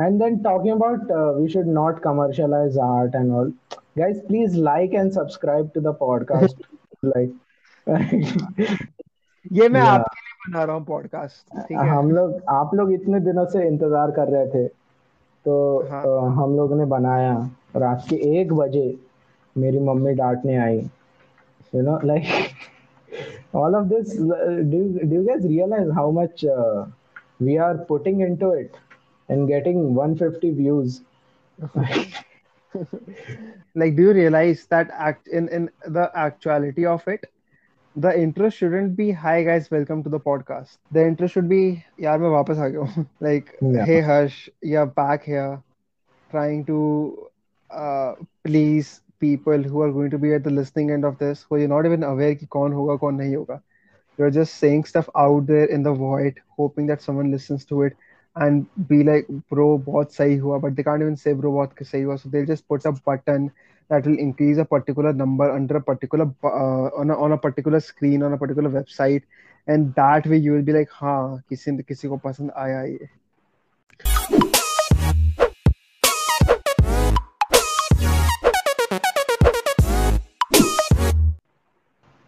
And then talking about we should not commercialize art and all guys please like and subscribe to the podcast like ये मैं yeah. आपके लिए बना रहा हूँ पॉडकास्ट हम लोग आप लोग इतने दिनों से इंतज़ार कर रहे थे। तो हाँ. हम लोग ने बनाया रात के एक बजे मेरी मम्मी डांटने आई। You know like all of this do do guys realize how much we are putting into it and getting 150 views. Like do you realize that act in in the actuality of it the interest shouldn't be hi guys welcome to the podcast. The interest should be yaar main wapas aa like yeah. hey Hush, you're back here trying to uh, please people who are going to be at the listening end of this who you're not even aware ki who hoga kaun nahi hoga you're just saying stuff out there in the void hoping that someone listens to it. And be like bro बहुत सही हुआ but they can't even say bro बहुत सही हुआ so they'll just put a button that will increase a particular number under a particular uh, on a on a particular screen on a particular website and that way you will be like हाँ किसी किसी को पसंद आया ये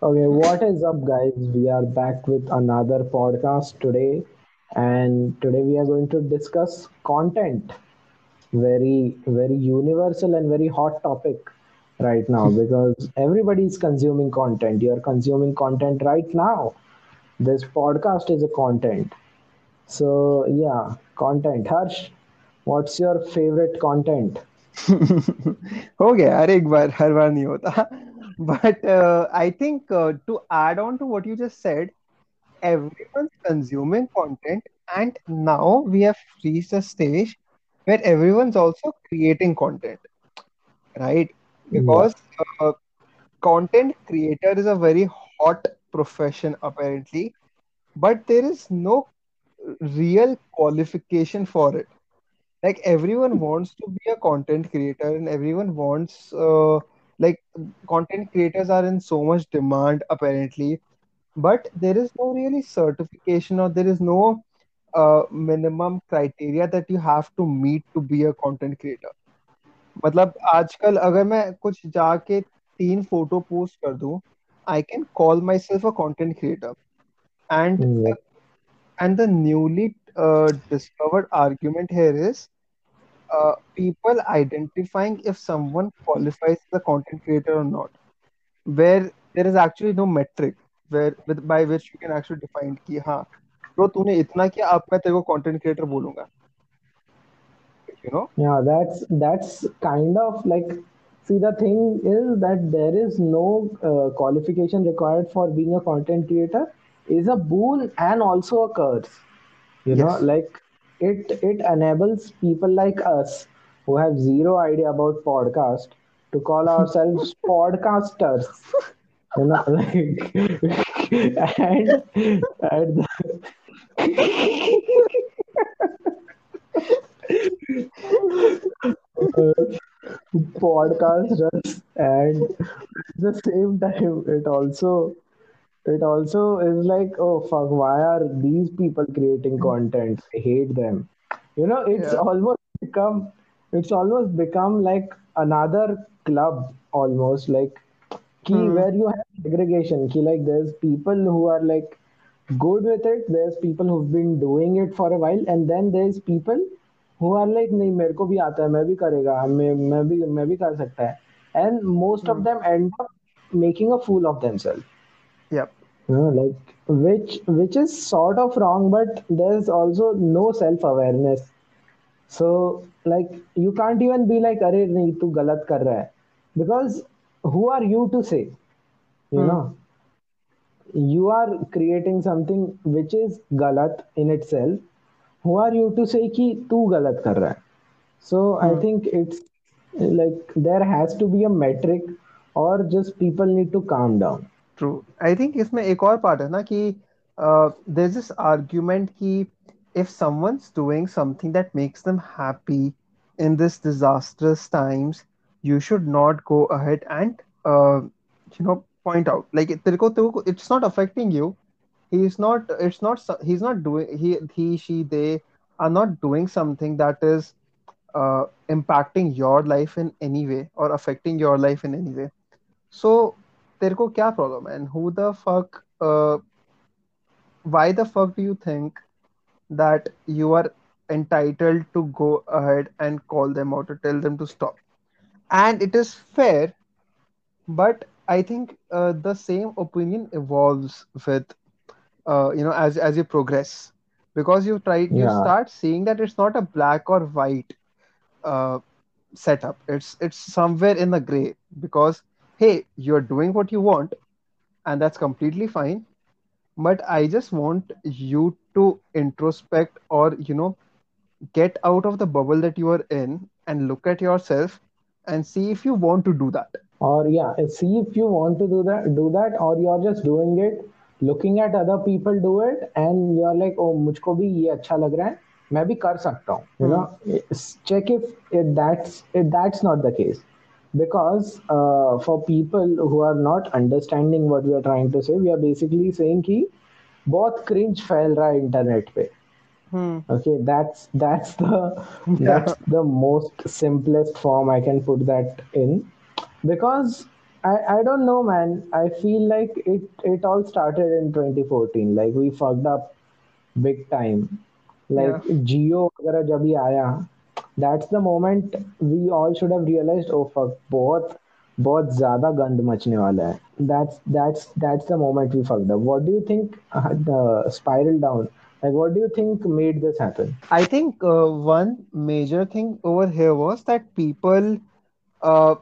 Okay, what is up, guys? We are back with another podcast today, and today we are going to discuss content. Very, very universal and very hot topic right now because everybody is consuming content. You are consuming content right now. This podcast is a content. So, yeah, content. Harsh, what's your favorite content? हो गया यार एक बार हर बार नहीं होता but uh, I think uh, to add on to what you just said everyone's consuming content and now we have reached a stage where everyone's also creating content right? Because uh, content creator is a very hot profession apparently but there is no real qualification for it. Like everyone wants to be a content creator and everyone wants uh, like content creators are in so much demand apparently but there is no really certification or there is no uh, minimum criteria that you have to meet to be a content creator मतलब आजकल अगर मैं कुछ जाके तीन photo post कर दूं I can call my self a content creator and Yeah. and the newly uh, discovered argument here is uh, people identifying if someone qualifies as a content creator or not, where there is actually no metric where with by which you can actually define कि हाँ bro तूने इतना किया अब मैं तेरे को content creator बोलूंगा you know Yeah, that's that's kind of like see the thing is that there is no uh, qualification required for being a content creator is a boon and also a curse. You know, Yes. like it it enables people like us who have zero idea about podcast to call ourselves podcasters. You know, like and and uh, the, podcasters and at the same time it also it also is like oh fuck why are these people creating content i hate them you know it's Yeah. almost become it's almost become like another club almost like key Hmm. where you have segregation key like there's people who are like good with it there's people who've been doing it for a while and then there's people who are like नहीं मेरे को भी आता है मैं भी करेगा मैं मैं भी मैं भी कर सकता है and most of Hmm. them end up making a fool of themselves yep you know, like which which is sort of wrong but there's also no self awareness so like you can't even be like अरे नहीं तू गलत कर रहा है because who are you to say you Hmm. know you are creating something which is galat in itself who are you to say कि तू गलत कर रहा है so I Hmm. think it's like there has to be a metric or just people need to calm down true I think इसमें एक और part है ना कि देयर इज दिस आर्गुमेंट कि if someone's doing something that makes them happy in this disastrous times you should not go ahead and uh, you know point out like तेरे को तेरे को it's not affecting you he's not it's not so- he's not doing he he she they are not doing something that is uh, impacting your life in any way or affecting your life in any way. So, तेरे को क्या problem है? And who the fuck, uh, why the fuck do you think that you are entitled to go ahead and call them out or tell them to stop? And it is fair, but I think uh, the same opinion evolves with uh, you know as as you progress because you try you start seeing that it's not a black or white uh, setup. It's it's somewhere in the gray because hey, you're doing what you want and that's completely fine. But I just want you to introspect or you know get out of the bubble that you are in and look at yourself and see if you want to do that. or yeah see if you want to do that do that or you're just doing it looking at other people do it and you're like oh मुझको भी ये अच्छा लग रहा है मैं भी कर सकता हूँ you Hmm. know check if, if that's if that's not the case because uh, for people who are not understanding what we are trying to say we are basically saying कि बहुत cringe फैल रहा है internet पे Hmm. Okay, that's that's the that's the most simplest form I can put that in, because I I don't know, man. I feel like it it all started in 2014. Like we fucked up big time. Like. Jio वगैरह जब ही आया, that's the moment we all should have realized. Oh fuck, बहुत बहुत ज्यादा गंद मचने वाला है. That's that's that's the moment we fucked up. What do you think uh, the spiral down? Like what do you think made this happen? I think uh, one major thing over here was that people uh,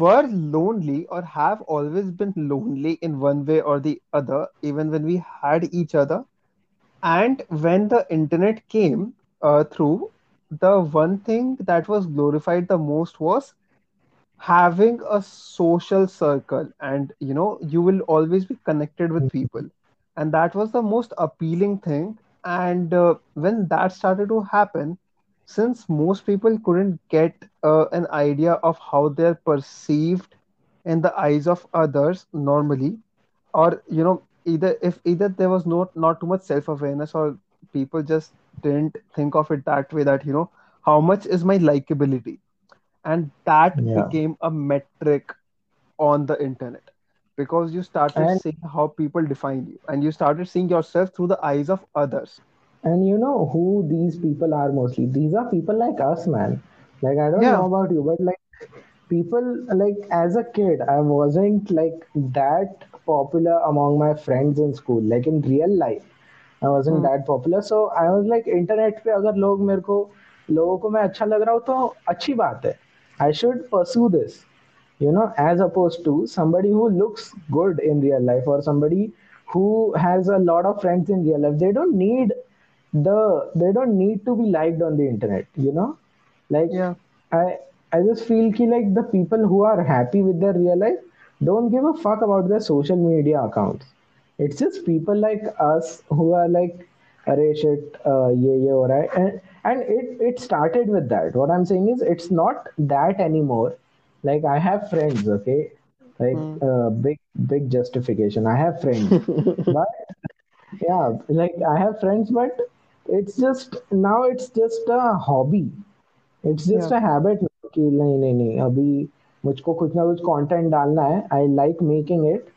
were lonely or have always been lonely in one way or the other, even when we had each other. And when the internet came uh, through, the one thing that was glorified the most was having a social circle. And you know you will always be connected with people and that was the most appealing thing. And uh, when that started to happen since most people couldn't get uh, an idea of how they're perceived in the eyes of others normally or you know either if either there was not not too much self-awareness or people just didn't think of it that way that you know how much is my likability? And that yeah. became a metric on the internet because you started and seeing how people define you and you started seeing yourself through the eyes of others And you know who these people are mostly? These are people like us, man. Like, I don't know yeah about you, but like people, like, as a kid, I wasn't like that popular among my friends in school. Like, in real life, I wasn't Hmm. that popular. So, I was like, internet पे अगर लोग मेरे को लोगों को मैं अच्छा लग रहा हूँ तो अच्छी बात है. I should pursue this you know as opposed to somebody who looks good in real life or somebody who has a lot of friends in real life they don't need the they don't need to be liked on the internet you know? Like yeah. i i just feel ki, like the people who are happy with their real life don't give a fuck about their social media accounts. It's just people like us who are like अरे shit uh, ye ye ho and and it it started with that. What i'm saying is it's not that anymore like i have friends okay like Hmm. uh, big big justification i have friends but yeah like i have friends but it's just now it's just a hobby it's just yeah a habit now कि नहीं नहीं नहीं अभी मुझको कुछ ना कुछ content डालना है I like making it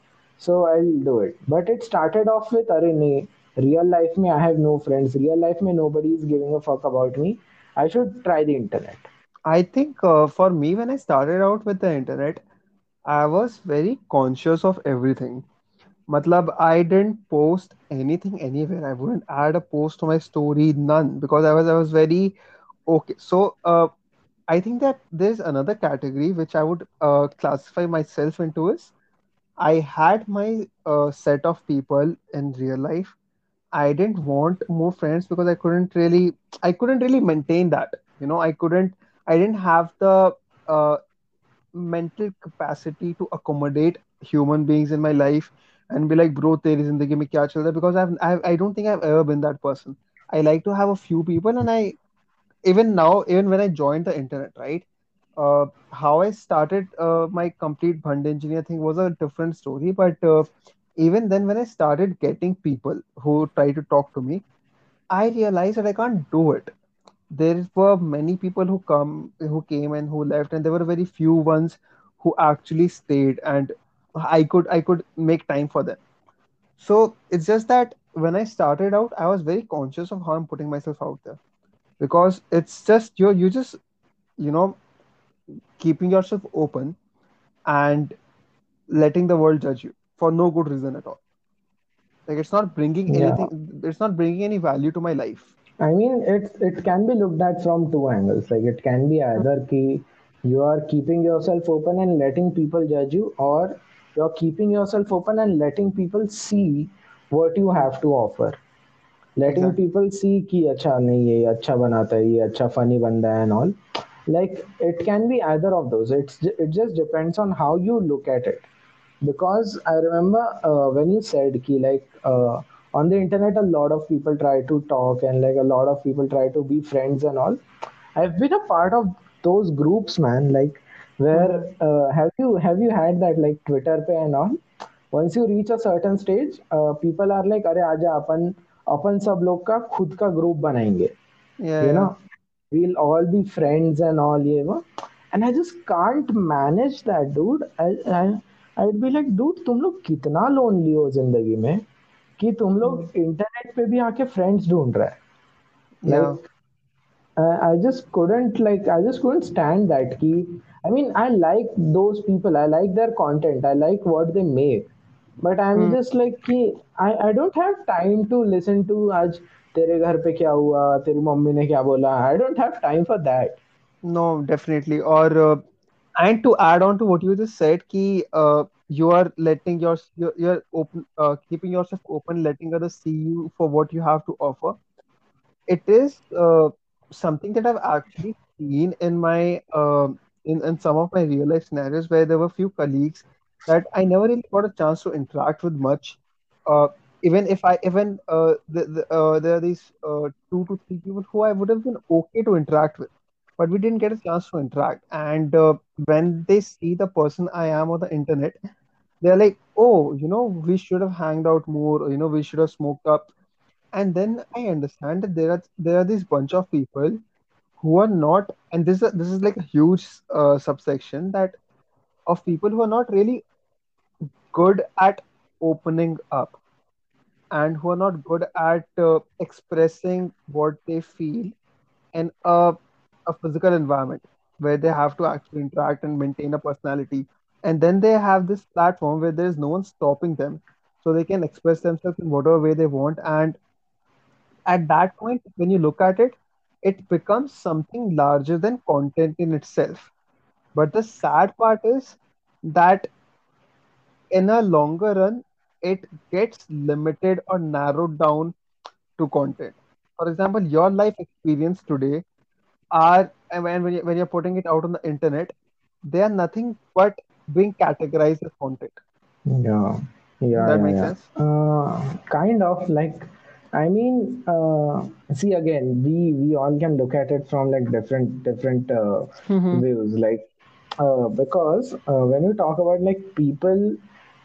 so I will do it but it started off with अरे नहीं रियल लाइफ में I have no friends real life में nobody is giving a fuck about me I should try the internet i think uh, for me when i started out with the internet i was very conscious of everything matlab i didn't post anything anywhere i wouldn't add a post to my story none because i was i was very okay so uh, I think that there's another category which I would uh, classify myself into is I had my uh, set of people in real life. I didn't want more friends because I couldn't really I couldn't really maintain that. You know, I couldn't I didn't have the uh, mental capacity to accommodate human beings in my life and be like, bro, there is zindagi mein kya chal raha? Because I've, I've, I don't think I've ever been that person. I like to have a few people, and I even now, even when I joined the internet, right? Uh, how I started uh, my complete Bund engineer thing was a different story, but uh, even then, when I started getting people who try to talk to me, I realized that I can't do it there were many people who come who came and who left and there were very few ones who actually stayed and i could i could make time for them. So it's just that when i started out i was very conscious of how i'm putting myself out there. Because it's just you're you just you know keeping yourself open and letting the world judge you for no good reason at all. Like it's not bringing Yeah. anything it's not bringing any value to my life I mean, it's it can be looked at from two angles. Like it can be either key you are keeping yourself open and letting people judge you, or you're keeping yourself open and letting people see what you have to offer. Letting exactly. people see ki acha nahi ye acha banata hai, ye acha funny banda and all. Like it can be either of those. It's it just depends on how you look at it. Because I remember uh, when you said ki like. Uh, on the internet a lot of people try to talk and like a lot of people try to be friends and all. I've been a part of those groups, man. Like hmm where uh, have you have you had that like Twitter पे and all? Once you reach a certain stage, uh, people are like, अरे आजा अपन अपन सब लोग का खुद का group बनाएंगे yeah you yeah know we'll all be friends and all you know and i just can't manage that dude i i i'd be like dude तुम लोग कितना लोनली हो जिंदगी में कि तुम लोग इंटरनेट पे भी आके फ्रेंड्स ढूंढ रहे I just couldn't like I just couldn't stand that कि I mean I like those people I like their content I like what they make but I am just like कि I I don't have time to listen to आज तेरे घर पे क्या हुआ तेरी mummy ने क्या बोला I don't have time for that no definitely और and to add on to what you just said कि you are letting your you're, you're open, uh, keeping yourself open, letting others see you for what you have to offer. It is uh, something that I've actually seen in my um in in some of my real life scenarios where there were few colleagues that I never really got a chance to interact with much. Uh, even if I even uh, the, the, uh, there are these uh, two to three people who I would have been okay to interact with but we didn't get a chance to interact. And uh, when they see the person I am on the internet, they're like, "Oh, you know, we should have hanged out more. Or, you know, we should have smoked up." And then I understand that there are there are this bunch of people who are not, and this is this is like a huge uh, subsection that of people who are not really good at opening up and who are not good at uh, expressing what they feel in a, a physical environment where they have to actually interact and maintain a personality. And then they have this platform where there is no one stopping them. So they can express themselves in whatever way they want. And at that point, when you look at it, it becomes something larger than content in itself. But the sad part is that in a longer run, it gets limited or narrowed down to content. For example, your life experience today are and when when you're putting it out on the internet, they are nothing but being categorized as content. Yeah, yeah, That yeah, makes yeah. sense? Uh, kind of like, I mean, uh, see again, we we all can look at it from like different different uh, Mm-hmm. views. Like, uh, because uh, when you talk about like people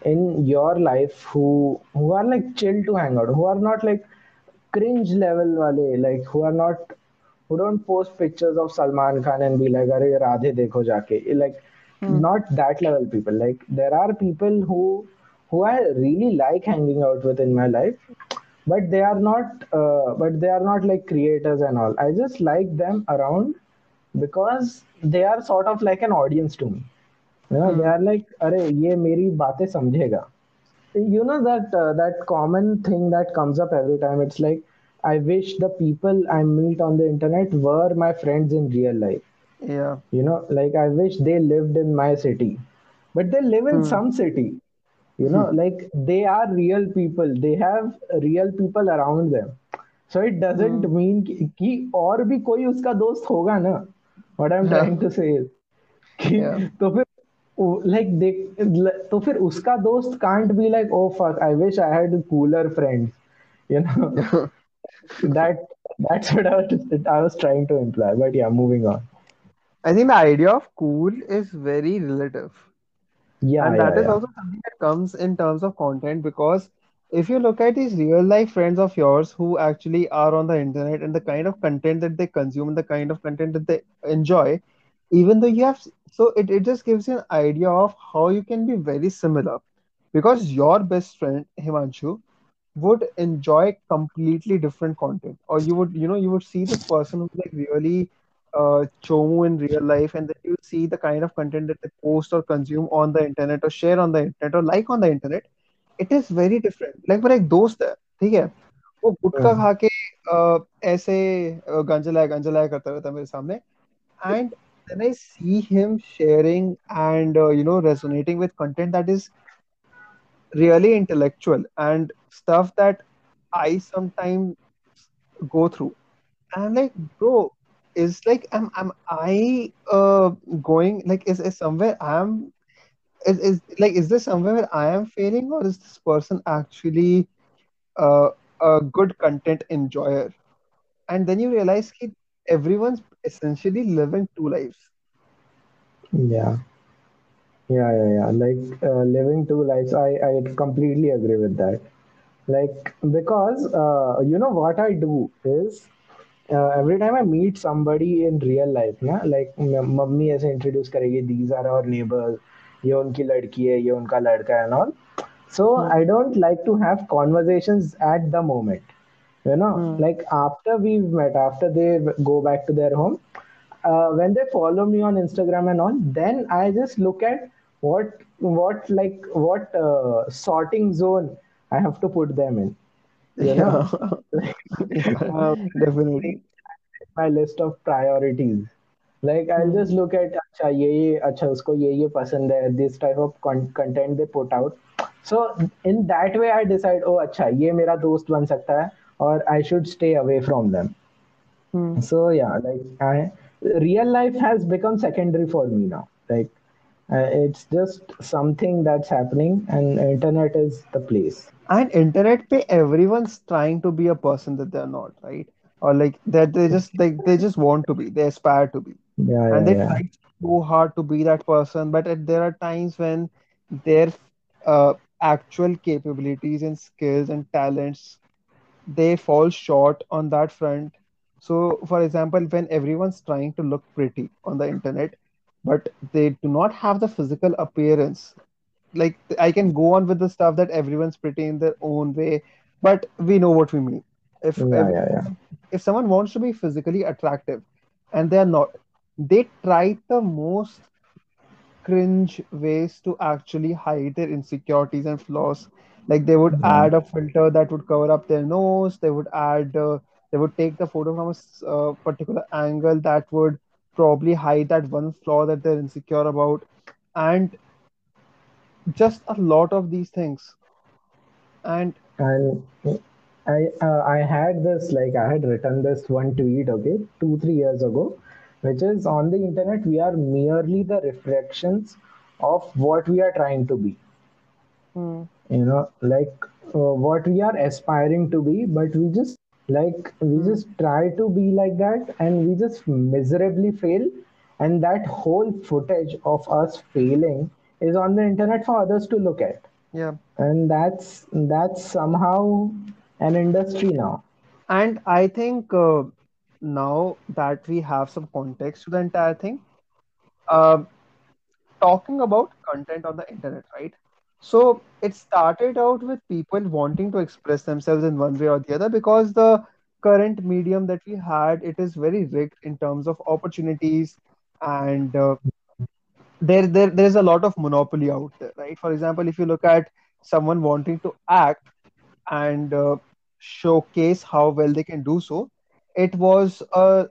in your life who who are like chill to hang out, who are not like cringe level wale, like who are not who don't post pictures of Salman Khan and be like, "Arey Radhe dekho jaake." Like, mm. not that level people. Like there are people who who i really like hanging out with in my life but they are not uh, but they are not like creators and all. I just like them around because they are sort of like an audience to me. You know mm. they hmm. are like are ye meri baatein samjhega. You know that uh, that common thing that comes up every time. It's like i wish the people i meet on the internet were my friends in real life Yeah. you know like i wish they lived in my city but they live in Hmm. some city you know like they are real people they have real people around them so it doesn't Hmm. mean कि, कि और भी कोई उसका दोस्त होगा ना what i'm Yeah. trying to say is कि Yeah. तो फिर लाइक देख तो फिर उसका दोस्त can't be like oh fuck I wish I had cooler friends you know that that's what I was, I was trying to imply but yeah moving on I think the idea of cool is very relative. yeah And yeah that is yeah also something that comes in terms of content because if you look at these real life friends of yours who actually are on the internet and the kind of content that they consume and the kind of content that they enjoy, even though you have, so it, it just gives you an idea of how you can be very similar. Because your best friend, Himanshu, would enjoy completely different content or you would you know you would see this person who's like really uh chomu in real life and then you see the kind of content that they post or consume on the internet or share on the internet or like on the internet it is very different like मेरा एक दोस्त है ठीक है वो गुटखा Mm. खा के uh, ऐसे uh, गंजलाया गंजलाया करता रहता है मेरे सामने and then I see him sharing and uh, you know resonating with content that is really intellectual and stuff that I sometimes go through. And I'm like, bro, is like am am I uh going like is, is somewhere I'm is, is like is this somewhere where I am failing or is this person actually uh, a good content enjoyer? And then you realize that everyone's essentially living two lives. Yeah. Yeah, yeah, yeah. Like uh, living two lives. I, I completely agree with that. Like because uh, you know what I do is uh, every time I meet somebody in real life, ना like म- mummy ऐसे introduce करेगी these are our neighbors, ये उनकी लड़की है, ये उनका लड़का है and all. So Hmm, I don't like to have conversations at the moment. You know, hmm, like after we've met, after they go back to their home, uh, when they follow me on Instagram and all, then I just look at what what like what uh, sorting zone I have to put them in. You know, yeah, yeah, uh, definitely. my list of priorities. Like I'll Hmm, just look at अच्छा ये ये अच्छा उसको ये ये पसंद है this type of con- content they put out. So in that way I decide oh अच्छा ये मेरा दोस्त बन सकता है or I should stay away from them. hmm. So yeah, like I real life has become secondary for me now. Like uh, it's just something that's happening and internet is the place. And internet pe everyone's trying to be a person that they're not, right? Or like that they just like they just want to be, they aspire to be. Yeah, and yeah, they yeah. try so hard to be that person but at, there are times when their uh, actual capabilities and skills and talents they fall short on that front so for example when everyone's trying to look pretty on the internet but they do not have the physical appearance like i can go on with the stuff that everyone's pretty in their own way but we know what we mean if Yeah, if, yeah, yeah. if someone wants to be physically attractive and they are not they try the most cringe ways to actually hide their insecurities and flaws. Like they would Yeah. add a filter that would cover up their nose. They would add, uh, they would take the photo from a uh, particular angle that would probably hide that one flaw that they're insecure about, and just a lot of these things. And And I uh, I had this like I had written this one tweet okay two three years ago, which is on the internet we are merely the reflections of what we are trying to be. hmm, you know like uh, what we are aspiring to be but we just like we hmm, just try to be like that and we just miserably fail. And that whole footage of us failing is on the internet for others to look at. Yeah, and that's that's somehow an industry now. And I think uh, now that we have some context to the entire thing, um, talking about content on the internet, right? So it started out with people wanting to express themselves in one way or the other because the current medium that we had it is very rigged in terms of opportunities and uh, there there there is a lot of monopoly out there, right? For example, if you look at someone wanting to act and uh, showcase how well they can do so, it was a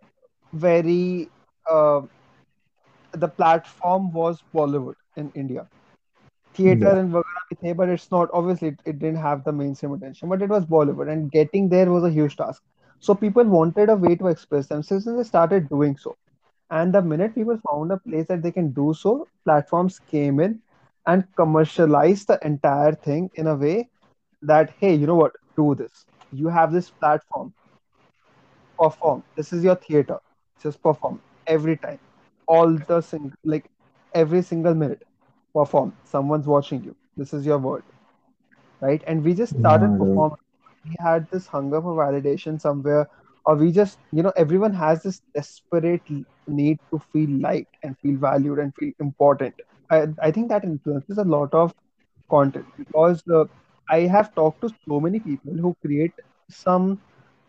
very uh, the platform was Bollywood in India theater yeah. and vagara the, but it's not obviously it, it didn't have the mainstream attention but it was bollywood and getting there was a huge task. So people wanted a way to express themselves and they started doing so. And the minute people found a place that they can do so platforms came in and commercialized the entire thing in a way that hey you know what? Do this. You have this platform. Perform. This is your theater. Just perform every time. All the single like every single minute. Perform. Someone's watching you. This is your world right? And we just started Yeah, performing. We had this hunger for validation somewhere, or we just, you know, everyone has this desperate need to feel liked and feel valued and feel important. I, I think that influences a lot of content because uh, I have talked to so many people who create some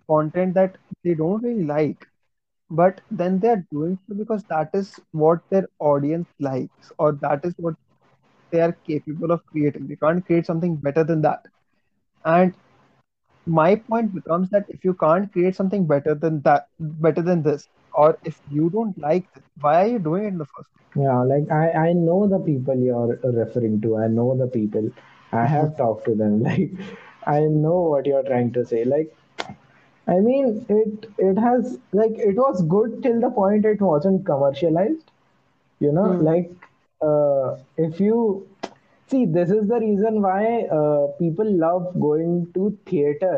content that they don't really like, but then they're doing so because that is what their audience likes, or that is what they are capable of creating. They can't create something better than that. And my point becomes that if you can't create something better than that, better than this, or if you don't like this, why are you doing it in the first place? Yeah, like I, I know the people you're referring to. I know the people. I have talked to them. Like I know what you're trying to say. Like I mean it it has like it was good till the point it wasn't commercialized. You know, Hmm. like uh if you see this is the reason why uh, people love going to theater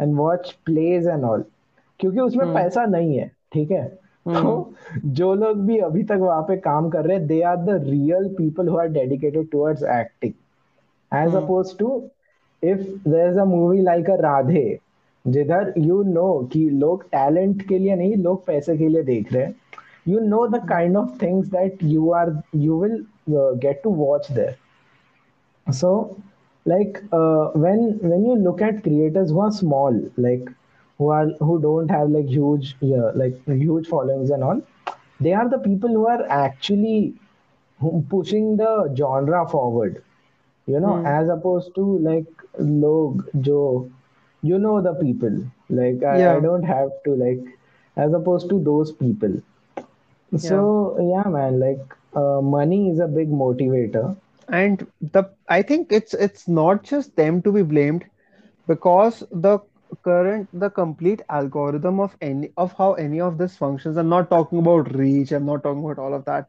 and watch plays and all क्योंकि उसमें Hmm. पैसा नहीं है ठीक है तो Hmm. जो लोग भी अभी तक वहाँ पे काम कर रहे हैं they are the real people who are dedicated towards acting as Hmm. opposed to if there's a movie like a Radhe जिधर you know कि लोग talent के लिए नहीं लोग पैसे के लिए देख रहे हैं you know the kind of things that you are you will uh, get to watch there. So like uh, when when you look at creators who are small like who are who don't have like huge yeah, like huge followings and all they are the people who are actually pushing the genre forward. You know Hmm. as opposed to like log joe you know the people. Like I, I don't have to like as opposed to those people so Yeah. yeah man like uh, money is a big motivator And the I think it's it's not just them to be blamed because the current the complete algorithm of any of how any of this functions. I'm not talking about reach. I'm not talking about all of that.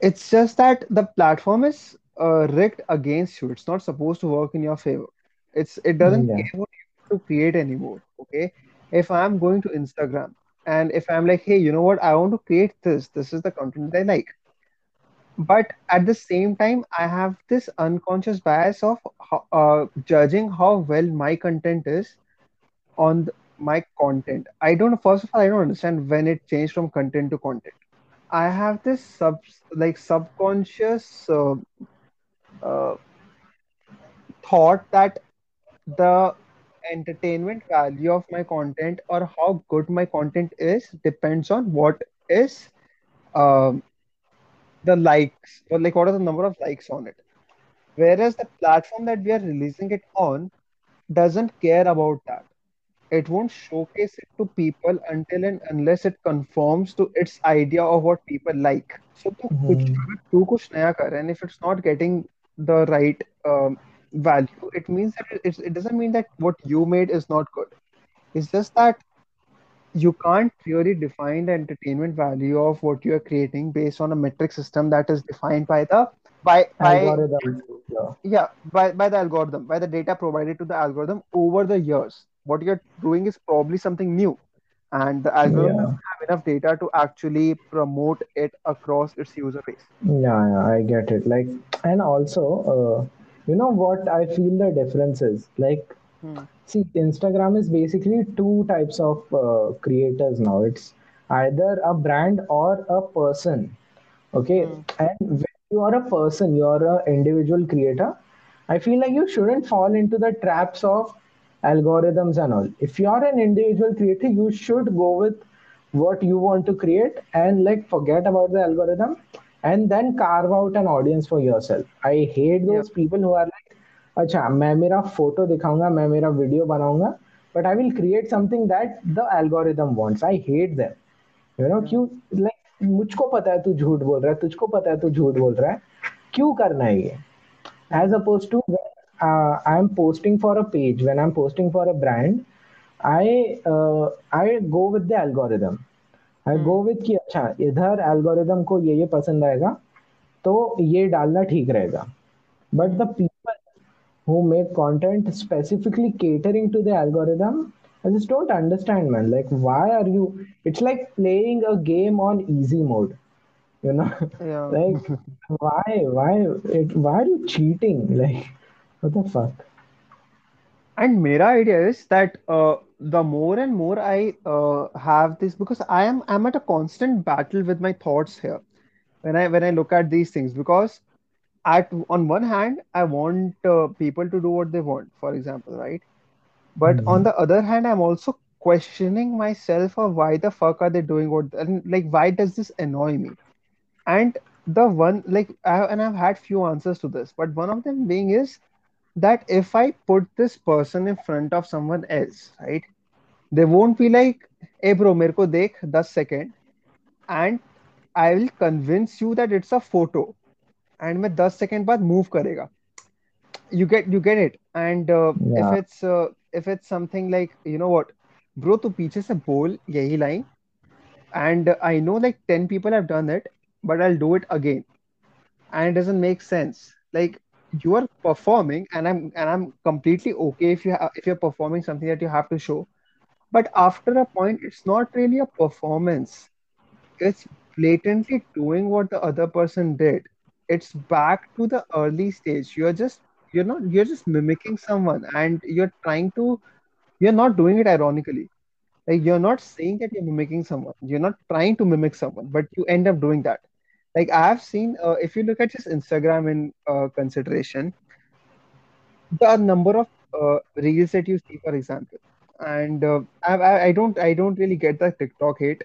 It's just that the platform is uh, rigged against you. It's not supposed to work in your favor. It's it doesn't yeah care what you to create anymore. Okay. If I'm going to Instagram and if I'm like, hey, you know what? I want to create this. This is the content I like. But at the same time, I have this unconscious bias of uh, judging how well my content is on my content. I don't, first of all, I don't understand when it changed from content to content. I have this sub like subconscious uh, uh, thought that the entertainment value of my content or how good my content is depends on what is um, the likes or like what are the number of likes on it. Whereas the platform that we are releasing it on doesn't care about that. It won't showcase it to people until and unless it conforms to its idea of what people like. So mm-hmm. and if it's not getting the right um, value, it means that it, it doesn't mean that what you made is not good. It's just that you can't really define the entertainment value of what you are creating based on a metric system that is defined by the by by yeah. yeah by, by the algorithm by the data provided to the algorithm over the years. What you're doing is probably something new and the algorithm yeah. doesn't have enough data to actually promote it across its user base. Yeah yeah i get it. Like and also uh, you know what i feel the difference is like hmm. See, Instagram is basically two types of uh, creators now. It's either a brand or a person. Okay, Hmm. and when you are a person, you are an individual creator. I feel like you shouldn't fall into the traps of algorithms and all. If you are an individual creator, you should go with what you want to create and like forget about the algorithm and then carve out an audience for yourself I hate those people who are like अच्छा मैं मेरा photo दिखाऊँगा मैं मेरा video बनाऊँगा but I will create something that the algorithm wants I hate them you know क्यों? Like मुझको पता है तू झूठ बोल रहा है तुझको पता है तू झूठ बोल रहा है। क्यों करना है ये? As opposed to I am posting for a page when I am posting for a brand I I go with the algorithm I go with कि अच्छा इधर एल्गोरिदम को ये ये पसंद आएगा तो ये डालना ठीक रहेगा। But the people who make content specifically catering to the algorithm I just don't understand man like why are you it's like playing a game on easy mode you know like why why it why are you cheating like what the fuck and मेरा idea is that the more and more I uh, have this because I am I'm at a constant battle with my thoughts here when I when I look at these things because at on one hand I want uh, people to do what they want, for example, right? But on Mhm. the other hand, I'm also questioning myself of why the fuck are they doing what and like why does this annoy me? And the one like I, and I've had few answers to this, but one of them being is that if I put this person in front of someone else, right, they won't be like, hey bro, मेरे को देख 10 second and I will convince you that it's a photo and मैं 10 second बाद move करेगा. You get you get it. And uh, if Yeah. it's uh, if it's something like you know what, bro, तू पीछे से बोल यही line and I know like 10 people have done it, but I'll do it again. And it doesn't make sense. Like you are performing and I'm and I'm completely okay if you ha- if you're performing something that you have to show. But after a point, it's not really a performance. It's blatantly doing what the other person did. It's back to the early stage. You're just you're not you're just mimicking someone and you're trying to you're not doing it ironically like you're not saying that you're mimicking someone. You're not trying to mimic someone, but you end up doing that. Like I have seen, uh, if you look at just Instagram in uh, consideration, the number of uh, reels that you see, for example, and uh, I, I I don't I don't really get the TikTok hate,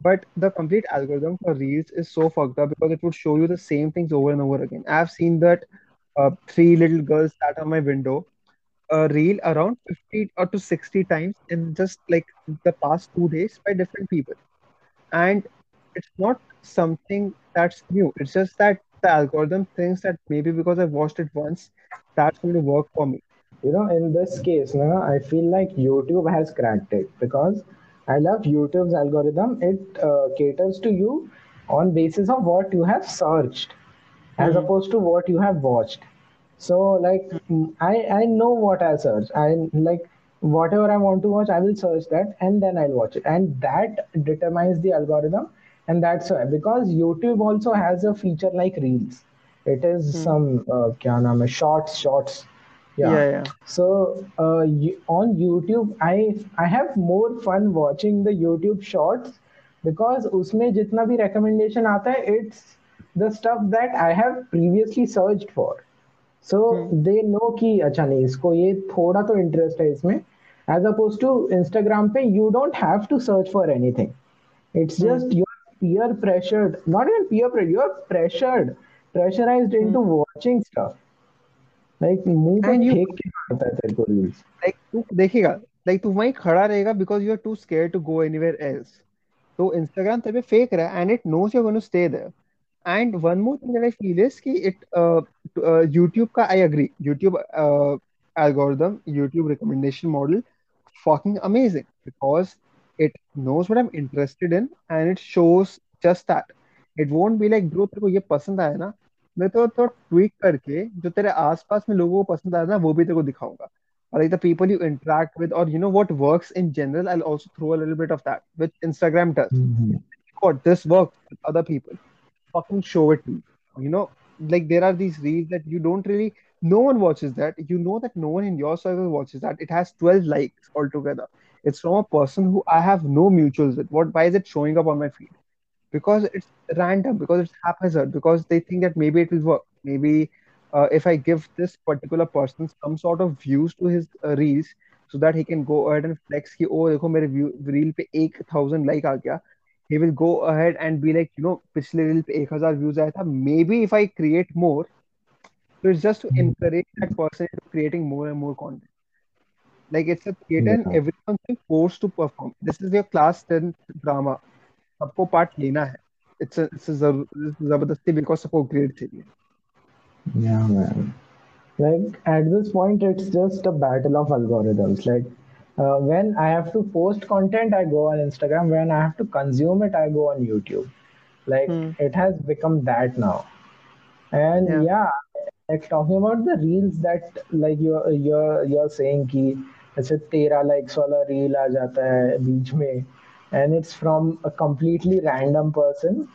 but the complete algorithm for reels is so fucked up because it would show you the same things over and over again. I've seen that uh, three little girls sat on my window a reel around 50 or to 60 times in just like the past two days by different people. And it's not something that's new. It's just that the algorithm thinks that maybe because I watched it once, that's going to work for me. you know in this case no, i feel like youtube has cracked it because i love youtube's algorithm. It uh, caters to you on basis of what you have searched as hmm opposed to what you have watched. So like mm, i i know what i search. I like whatever i want to watch i will search that and then i'll watch it. And that determines the algorithm and that's why because youtube also has a feature like reels it is hmm. some uh, kya naam hai shorts shorts yeah. yeah, yeah. so uh, on youtube i i have more fun watching the youtube shorts because usme jitna bhi recommendation aata hai it's the stuff that i have previously searched for so hmm. they know ki acha nahi isko ye thoda to interest hai isme as opposed to instagram pe you don't have to search for anything it's hmm. just you peer pressured, not even peer pressured, you're pressured, pressurized Hmm. into watching stuff. Like मुंह पे And you फेंक के मारता है तेरे को reels. like तू देखेगा like तू वहीं खड़ा रहेगा because you are too scared to go anywhere else. तो Instagram तेरे पे फेंक रहा है and it knows you're going to stay there. And one more thing that I feel is कि it uh, uh, YouTube का I agree YouTube uh, algorithm YouTube recommendation model fucking amazing because it knows what I'm interested in and it shows just that. It won't be like bro तेरे को ये पसंद आया ना मैं तो तो ट्वीक करके जो तेरे आसपास में लोगों को पसंद आया ना वो भी तेरे को दिखाऊंगा. Or like the people you interact with or you know what works in general I'll also throw a little bit of that which Instagram does. Mhm. What this works with other people fucking show it to you. You know, like there are these reels that you don't really, no one watches that. You know that no one in your circle watches that. It has 12 likes altogether. It's from a person who I have no mutuals with. What, why is it showing up on my feed? Because it's random, because it's haphazard, because they think that maybe it will work. Maybe uh, if I give this particular person some sort of views to his uh, reels, so that he can go ahead and flex कि oh देखो मेरे view reel पे 1000 like आ गया he will go ahead and be like, you know, पिछले reel पे 1000 views आया था. Maybe if I create more, so it's just to encourage that person into creating more and more content. Like it's a theater and Yeah. everyone's being forced to perform. This is your class 10th drama. सबको part लेना है. It's a, it's a जब- जबरदस्ती because सबको grade चाहिए. Yeah, man. Like at this point, it's just a battle of algorithms. Like uh, when I have to post content, I go on Instagram. When I have to consume it, I go on YouTube. Like Hmm. it has become that now. And Yeah. yeah, like talking about the reels that like you're you're you're saying कि ऐसे तेरह likes वाला reel आ जाता है बीच में and it's from a completely random person.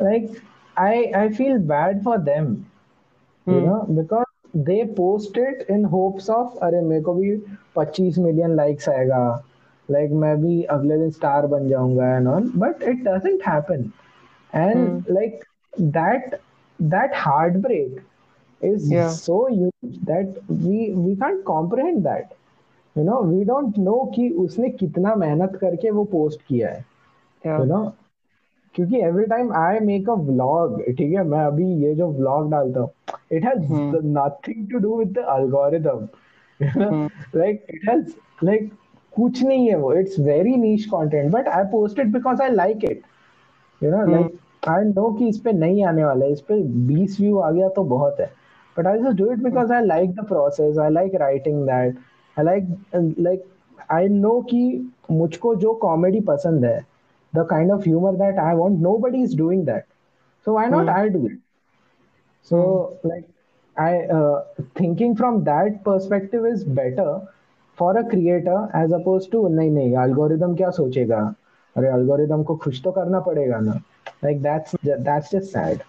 Like I I feel bad for them you Hmm. know because they post it in hopes of अरे मेरे को भी 25 मिलियन लाइक्स आएगा लाइक मैं भी अगले दिन स्टार बन जाऊंगा and all but it doesn't happen Hmm. and like that that heartbreak is Yeah. so huge that we we can't comprehend that you know we don't know कि उसने कितना मेहनत करके वो पोस्ट किया है। Yeah. you know? क्योंकि every time I make a vlog ठीक है मैं अभी ये जो व्लॉग डालता हूँ it has. Nothing to do with the algorithm Hmm. Like it has like कुछ नहीं है वो। It's very niche content but I post it because I like it you know. Like I know कि इस पे नहीं आने वाला है। इस पे 20 व्यू आ गया तो बहुत है। But I just do it because I like the process I like writing that like like I know कि मुझको जो कॉमेडी पसंद है the kind of humour that I want nobody is doing that so why not Hmm. I do it so like i uh, thinking from that perspective is better for a creator as opposed to नहीं नहीं algorithm क्या सोचेगा अरे algorithm को खुश तो करना पड़ेगा ना like that's that's just sad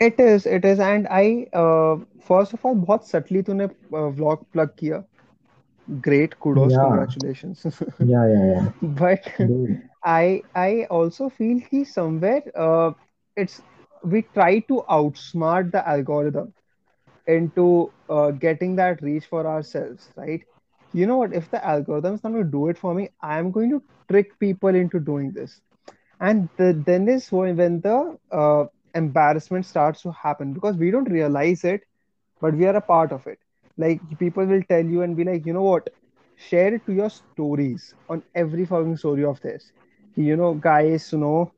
It is, it is, and I uh, first of all बहुत subtly तूने uh, vlog plug किया. Great, kudos, Yeah. congratulations. yeah yeah yeah But Dude. I I also feel कि somewhere uh, it's we try to outsmart the algorithm into uh, getting that reach for ourselves, right? You know what? If the algorithm is not going to do it for me, I'm going to trick people into doing this. And the, then is when, when the uh, embarrassment starts to happen because we don't realize it, but we are a part of it. Like people will tell you and be like, you know what? Share it to your stories on every fucking story of this. You know, guys, you know,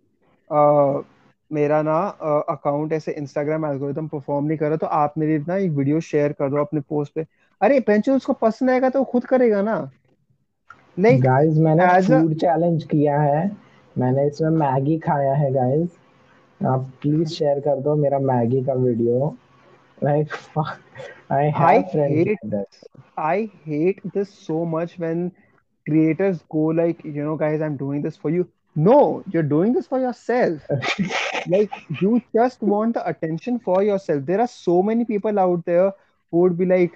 uh, मेरा ना account ऐसे Instagram algorithm perform नहीं कर रहा तो आप मेरी ना एक वीडियो शेयर कर दो अपने पोस्ट पे अरे पेंचो उसको पसंद आएगा तो खुद करेगा ना लाइक guys मैंने फ़ूड चैलेंज किया है मैंने इसमें मैगी खाया है guys आप प्लीज़ शेयर कर दो मेरा मैगी का video like I I hate I hate this so much when creators go like you know guys I am doing this for you know you are doing this for yourself like you just want attention for yourself there are so many people out there who would be like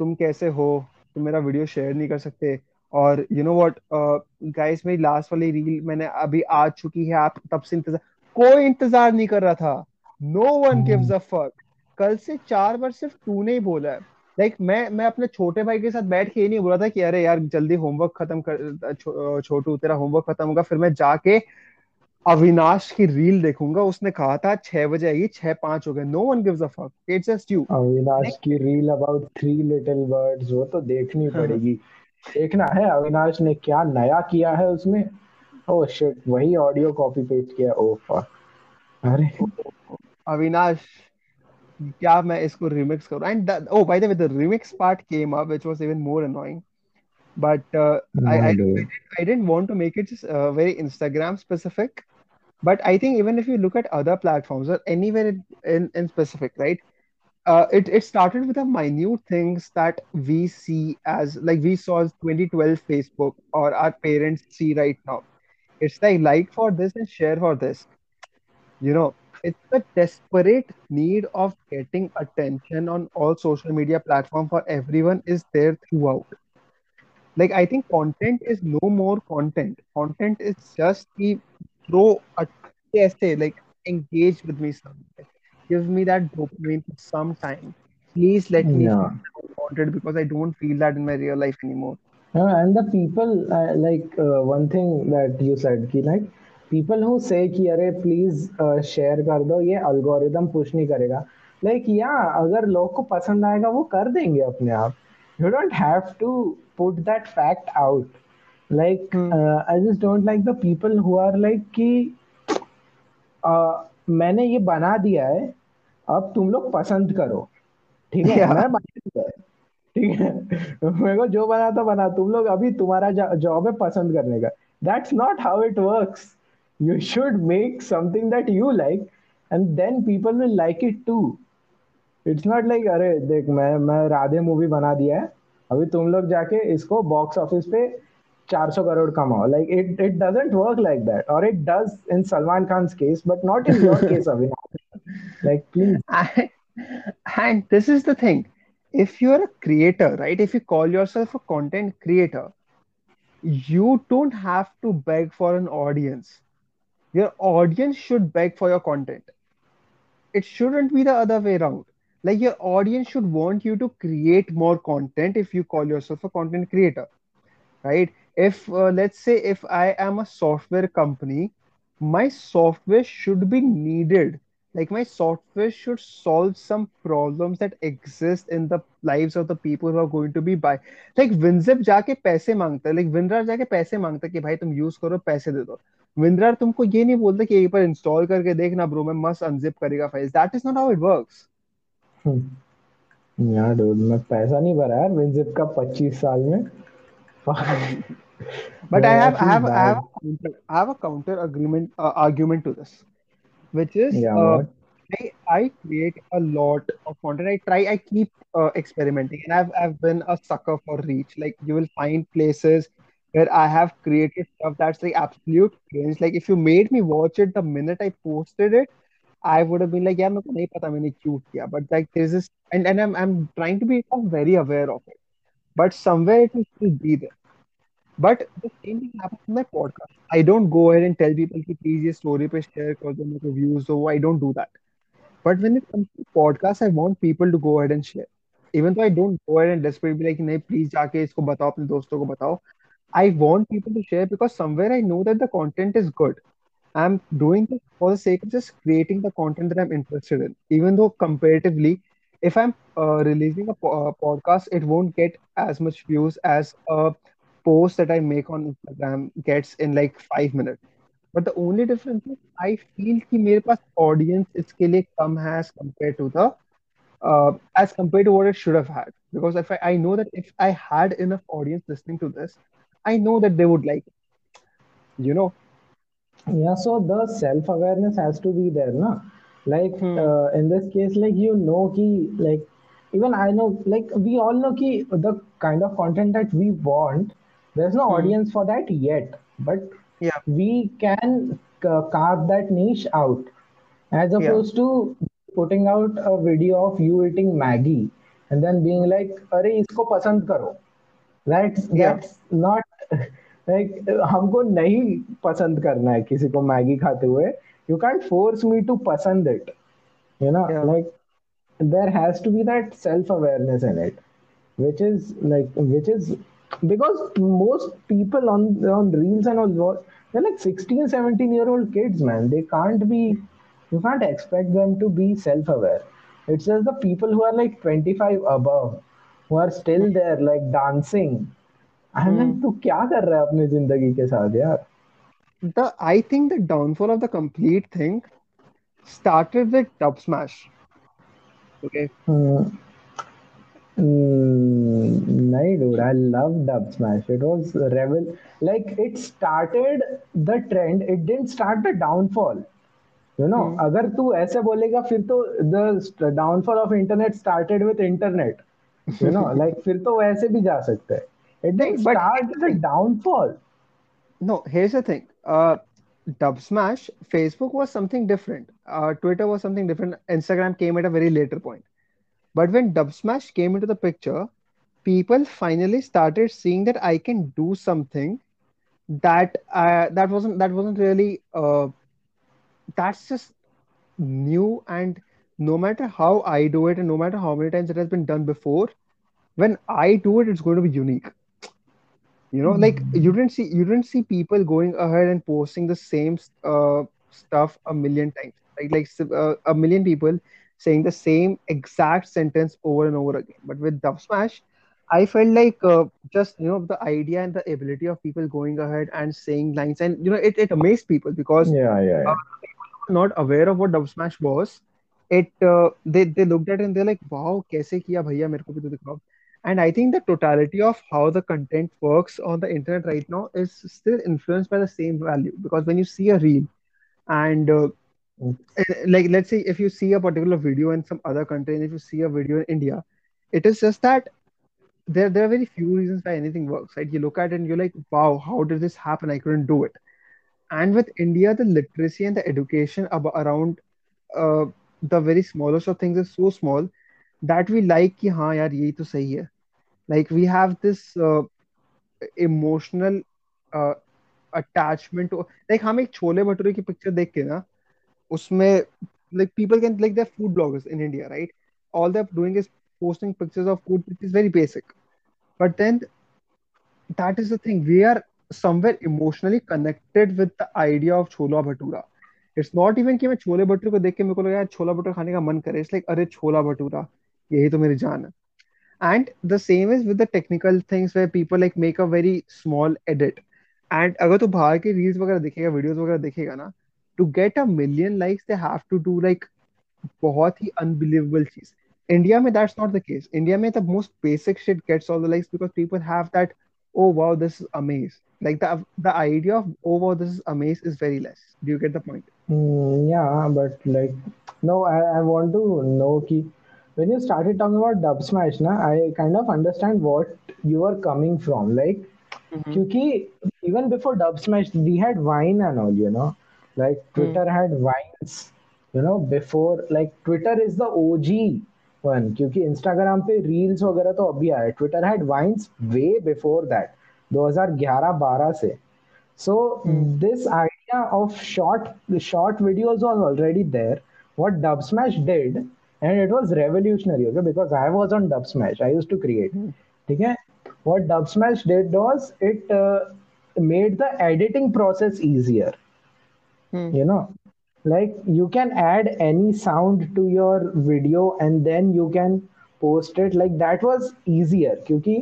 तुम कैसे हो? तुम मेरा video share नहीं कर सकते. और you know what guys मेरी लास्ट वाली रील मैंने अभी आ चुकी है। आप तब से इंतज़ार कोई इंतज़ार नहीं कर रहा था। No one gives a fuck कल से चार बार सिर्फ़ तूने ही बोला है। लाइक like, मैं मैं अपने छोटे भाई के साथ बैठ के ये नहीं बोला था कि अरे यार जल्दी होमवर्क खत्म कर छो, छोटू तेरा होमवर्क खत्म होगा फिर मैं जाके अविनाश की रील देखूँगा। उसने कहा था छह बजे आएगी छह पाँच हो गए। No one gives a fuck it's just you Avinash की reel about three little birds वो तो देखनी पड़ेगी। देखना है अविनाश ने क्या नया किया है उसमें। ओह शिट वही ऑडियो कॉपी पेस्ट किया ओह फक अरे अविनाश क्या मैं इसको रिमिक्स करूं and oh by the way the remix part came up which was even more annoying but uh, I, I dude. I didn't want to make it just uh, very Instagram specific but I think even if you look at other platforms or anywhere in, in, in specific right uh, it, it started with the minute things that we see as like we saw as 2012 Facebook or our parents see right now it's like like for this and share for this. You know it's the desperate need of getting attention on all social media platform for everyone is there throughout. Like i think content is no more content. Content is just the throw a essay like engage with me somewhere give me that dopamine for some time. Please let me Yeah. feel wanted because i don't feel that in my real life anymore Uh, and the people uh, like uh, one thing that you said कि like people who say कि अरे please uh, share कर दो ये algorithm push नहीं करेगा like yeah अगर लोग को पसंद आएगा वो कर देंगे अपने आप you don't have to put that fact out like Hmm. uh, I just don't like the people who are like कि uh, मैंने ये बना दिया है अब तुम लोग पसंद करो ठीक है Yeah. मैं बना दिया है ठीक है। मेरे को जो बना था बना तुम लोग अभी तुम्हारा जॉब है पसंद करने का। That's not how it works you should make something that you like and then people will like it too it's not like अरे देख मैं मैं राधे मूवी बना दिया है। अभी तुम लोग जाके इसको बॉक्स ऑफ़िस पे 400 करोड़ कमाओ। Like it it doesn't work like that और it does in Salman Khan case but not in your case Avinash like please And this is the thing. If you're a creator, right? If you call yourself a content creator, you don't have to beg for an audience. Your audience should beg for your content. It shouldn't be the other way around. Like your audience should want you to create more content if you call yourself a content creator right if uh, let's say if i am a software company my software should be needed like my software should solve some problems that exist in the lives of the people who are going to be buy like winzip जाके पैसे माँगता है like winrar जाके पैसे माँगता है कि भाई तुम यूज़ करो पैसे दे दो winrar तुमको ये नहीं बोलता कि एक बार इंस्टॉल करके देखना ब्रो मैं मस्त अनजिप करेगा files that is not how it works यार डूड मैं पैसा नहीं भरा यार विनजिप का पच्चीस साल में But I have I have I have a counter I have a counter agreement uh, argument to this, which is yeah, uh, I, I create a lot of content. I try, I keep uh, experimenting, and I've I've been a sucker for reach. Like you will find places where I have created stuff that's like absolute cringe. Like if you made me watch it the minute I posted it, I would have been like, yeah, I pata maine cute kiya. But like there's this, and and I'm I'm trying to be very aware of it, but somewhere it will still be there. But the same thing happens in my podcast. I don't go ahead and tell people कि please ये story पे share कर दो मेरे को views हो. I don't do that. But when it comes to podcast, I want people to go ahead and share. Even though I don't go ahead and desperately be like नहीं please जाके इसको बताओ अपने दोस्तों को बताओ. I want people to share because somewhere I know that the content is good. I'm doing this for the sake of just creating the content that I'm interested in. Even though comparatively, if I'm uh, releasing a po- uh, podcast, it won't get as much views as a post that I make on Instagram gets in like five minutes. But the only difference is I feel कि मेरे पास audience इसके लिए कम है as compared to the uh, as compared to what it should have had. Because if I, I know that if I had enough audience listening to this, I know that they would like it, you know. Yeah, so the self-awareness has to be there, na? Like Hmm. uh, in this case, like you know, ki like even I know, like we all know ki the kind of content that we want, there's no Hmm. audience for that yet, but Yeah. we can ca- carve that niche out as Yeah. opposed to putting out a video of you eating Maggie and then being like, अरे इसको पसंद करो that's Yeah. that's not like हमको नहीं पसंद करना है किसी को मैगी खाते हुए you can't force me to पसंद it you know Yeah. like there has to be that self awareness in it which is like which is because most people on on reels and all they're like 16 17 year old kids man. They can't be you can't expect them to be self aware it's just the people who are like 25 above who are still there like dancing. I'm to tu kya the i think the downfall of the complete thing started with Dub Smash okay? Hmm. Mm, nahi, dude. I love Dub Smash. It was rebel. Like it started the trend. It didn't start the downfall. You know, Hmm. अगर तू ऐसे बोलेगा फिर तो the downfall of internet started with internet. You know, like फिर तो वैसे भी जा सकते हैं. It didn't But start the downfall. no, here's the thing. Uh, Dub Smash, Facebook was something different. Uh, Twitter was something different. Instagram came at a very later point. But when Dub Smash came into the picture, people finally started seeing that I can do something that uh, that wasn't that wasn't really uh, that's just new and no matter how I do it and no matter how many times it has been done before, when I do it, it's going to be unique. You know, like you didn't see you didn't see people going ahead and posting the same uh, stuff a million times. Like like uh, a million people saying the same exact sentence over and over again. But with Dub Smash, I felt like uh, just you know the idea and the ability of people going ahead and saying lines, and you know it, it amazed people because Yeah, yeah, uh, yeah. not aware of what Dub Smash was, it uh, they they looked at it and they're like, wow, कैसे किया भैया मेरे को भी तो दिखाओ. And I think the totality of how the content works on the internet right now is still influenced by the same value because when you see a reel and uh, eh, like let's say if you see a particular video in some other country and if you see a video in India, it is just that there there are very few reasons why anything works, right? You look at it and you're like, wow, how did this happen? I couldn't do it. And with India, the literacy and the education ab around uh, the very smallest of things is so small that we like कि हाँ यार यही तो सही है like we have this uh, emotional uh, attachment to like हम एक छोले भटूरे की पिक्चर देख के ना उसमें like people can like there food bloggers in India right all they are doing is posting pictures of food is very basic but then that is the thing we are somewhere emotionally connected with the idea of chhola bhatura it's not even कि मैं छोले भटूरे को देख के मेरे को लगा छोला भटूरा खाने का मन करे. इट्स लाइक अरे, छोला भटूरा, यही तो मेरी जान है. And the same is with the technical things where people like make a very small edit and अगर तू बाहर के रील्स वगैरह देखेगा वीडियोस वगैरह देखेगा ना to get a million likes they have to do like बहुत ही unbelievable चीज। India में that's not the case India में the most basic shit gets all the likes because people have that oh wow this is amaze like the the idea of oh wow this is amaze is very less do you get the point? Mm, yeah but like no I, I want to know ki when you started talking about dub smash na I kind of understand what you are coming from like mm-hmm. even before dub smash we had Vine and all you know? Like Twitter mm. Had Vines, you know, before like Twitter is the OG one, क्योंकि Instagram पे reels वगैरह तो अभी आए. Twitter had Vines way before that, 2011-12 से. So Mm. this idea of short short videos was already there. What Dub Smash did, and it was revolutionary, okay? Because I was on Dub Smash. I used to create. Mm. Okay? What Dub Smash did was it uh, made the editing process easier. Mm. You know, like you can add any sound to your video and then you can post it. Like that was easier क्योंकि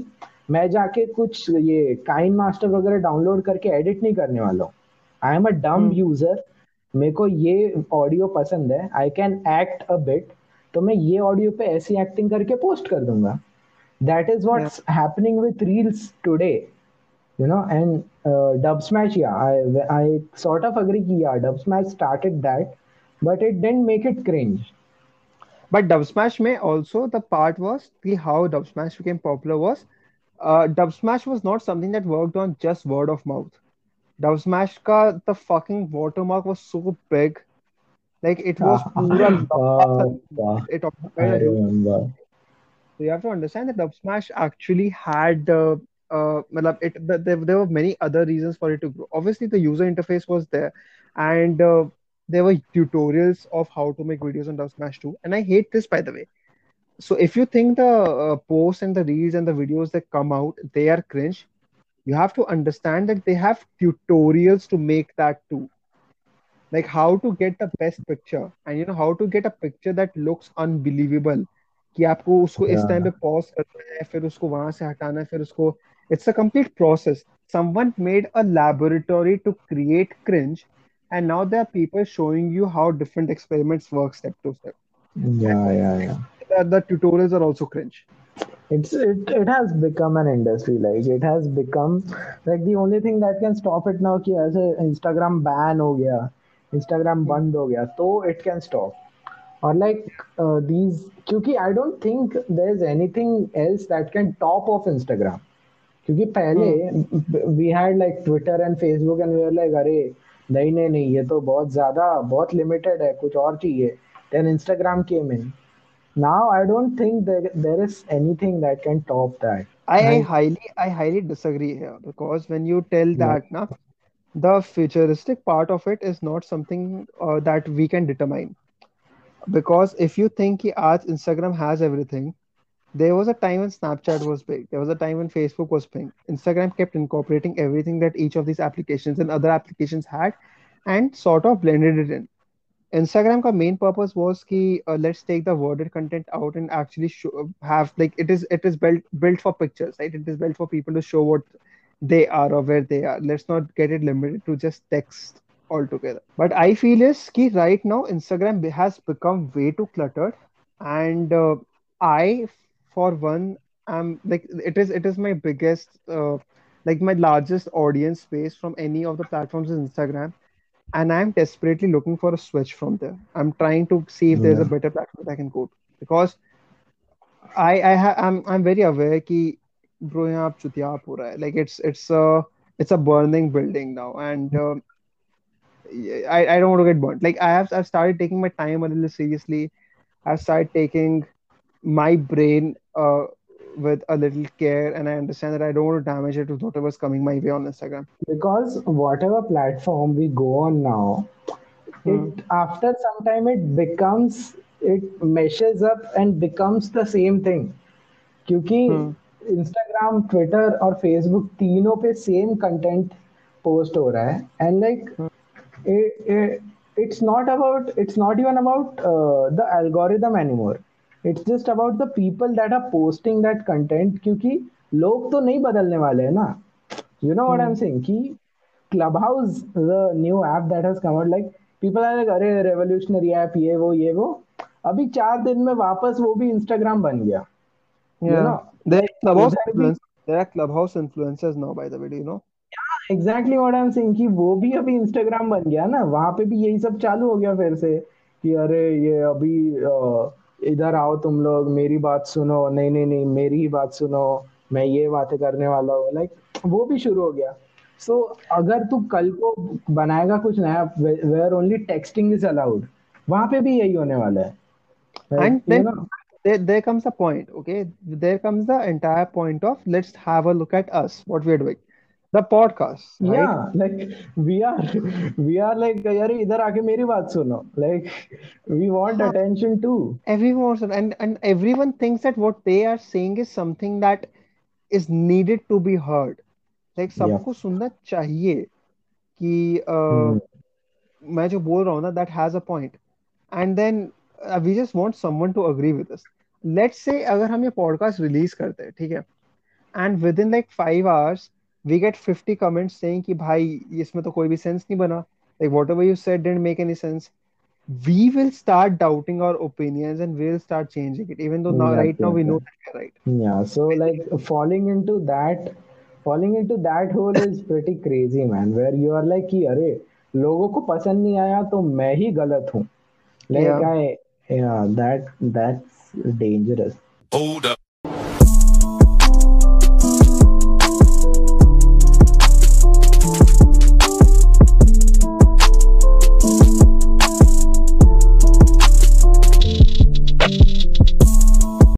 मैं जाके कुछ ये KineMaster वगैरह download करके edit नहीं करने वाला हूँ आई एम अ डम. यूज़र मेरे को ये ऑडियो पसंद है I can act a bit तो मैं ये ऑडियो पे ऐसी एक्टिंग करके पोस्ट कर दूँगा that is. What's happening with reels today you know and uh, dub smash yeah i i sort of agree ki, yeah dub smash started that but it didn't make it cringe. But Dub Smash may also the part was the how Dub Smash became popular was uh, Dub Smash was not something that worked on just word of mouth. Dub Smash ka the fucking watermark was so big, like it was uh, it i occupied a huge remember. So you have to understand that Dub Smash actually had uh, uh, matlab it the, there, there were many other reasons for it to grow. Obviously, the user interface was there, and uh, there were tutorials of how to make videos on Dub Smash too. And I hate this, by the way. So if you think the uh, posts and the reels and the videos that come out they are cringe, you have to understand that they have tutorials to make that too. Like how to get the best picture and you know how to get a picture that looks unbelievable. कि आपको उसको इस time yeah पे pause करना है फिर उसको वहां से हटाना है फिर उसको it's a complete process. Someone made a laboratory to create cringe, and now there are people showing you how different experiments work step to step. Yeah, yeah, yeah. The, the tutorials are also cringe it's it, it has become an industry like it has become like the only thing that can stop it now ki aise instagram ban ho gaya instagram band ho gaya so it can stop or like uh, these because i don't think there's anything else that can top off instagram क्योंकि पहले we had like Twitter and Facebook and we like अरे नहीं नहीं नहीं ये तो बहुत ज़्यादा बहुत लिमिटेड है कुछ और चाहिए. Then Instagram came in now I don't think there is anything that can top that I I highly I highly disagree here because when you tell that ना the futuristic part of it is not something that we can determine because if you think कि आज Instagram has everything there was a time when Snapchat was big. There was a time when Facebook was big. Instagram kept incorporating everything that each of these applications and other applications had and sort of blended it in. Instagram's main purpose was ki uh, let's take the worded content out and actually show, have like it is it is built built for pictures, right? It is built for people to show what they are or where they are. Let's not get it limited to just text altogether. But I feel is ki right now Instagram has become way too cluttered and uh, I for one i'm like it is it is my biggest uh, like my largest audience space from any of the platforms is instagram. And i'm desperately looking for a switch from there. I'm trying to see if yeah. there's a better platform that i can go to. Because i i ha- i'm i'm very aware ki growing up like it's it's a it's a burning building now. And uh, I, I don't want to get burnt. Like i have i've started taking my time a little seriously. I've started taking my brain uh, with a little care and I understand that I don't want to damage it with whatever's coming my way on Instagram. Because whatever platform we go on now, Hmm. it after some time it becomes it meshes up and becomes the same thing. क्योंकि Hmm. Instagram Twitter और Facebook तीनों पे same content post हो रहा है and like it's not about it's not even about uh, the algorithm It's just about the people that are posting that content क्योंकि लोग तो नहीं बदलने वाले हैं ना। You know what I am saying कि Clubhouse the new app that has come out like people are like अरे रेवोल्यूशनरी ऐप ये वो ये वो। अभी चार दिन में वापस वो भी इंस्टाग्राम बन गया। वो भी अभी इंस्टाग्राम बन गया ना। वहाँ पे भी यही सब चालू हो गया फिर से कि अरे ये अभी uh, इधर आओ तुम लोग मेरी बात सुनो नहीं नहीं नहीं मेरी ही बात सुनो मैं ये बातें करने वाला हूँ लाइक वो भी शुरू हो गया सो so, अगर तू कल को बनाएगा कुछ नया where only texting is allowed वहाँ पे भी यही होने वाला है And then no there, there comes the point, okay? There comes the entire point of let's have a look at us, what we're doing. The podcast like we are we are like यार इधर आके मेरी बात सुनो। Like we want attention to everyone and and everyone thinks that what they are saying is something that is needed to be heard like सबको सुनना चाहिए कि uh, मैं जो बोल रहा हूँ ना that has a point and then we just want someone to agree with us let's say अगर हम ये पॉडकास्ट रिलीज़ करते हैं ठीक है? And within like five hours we get 50 comments saying कि भाई इसमें तो कोई भी sense नहीं बना like whatever you said didn't make any sense we will start doubting our opinions and we'll start changing it even though now Yep, right now we know that we're right Yeah, so like falling into that falling into that hole is pretty crazy man where you are like कि अरे लोगों को पसंद नहीं आया तो मैं ही गलत हूँ like yeah I yeah that that's dangerous Hold up.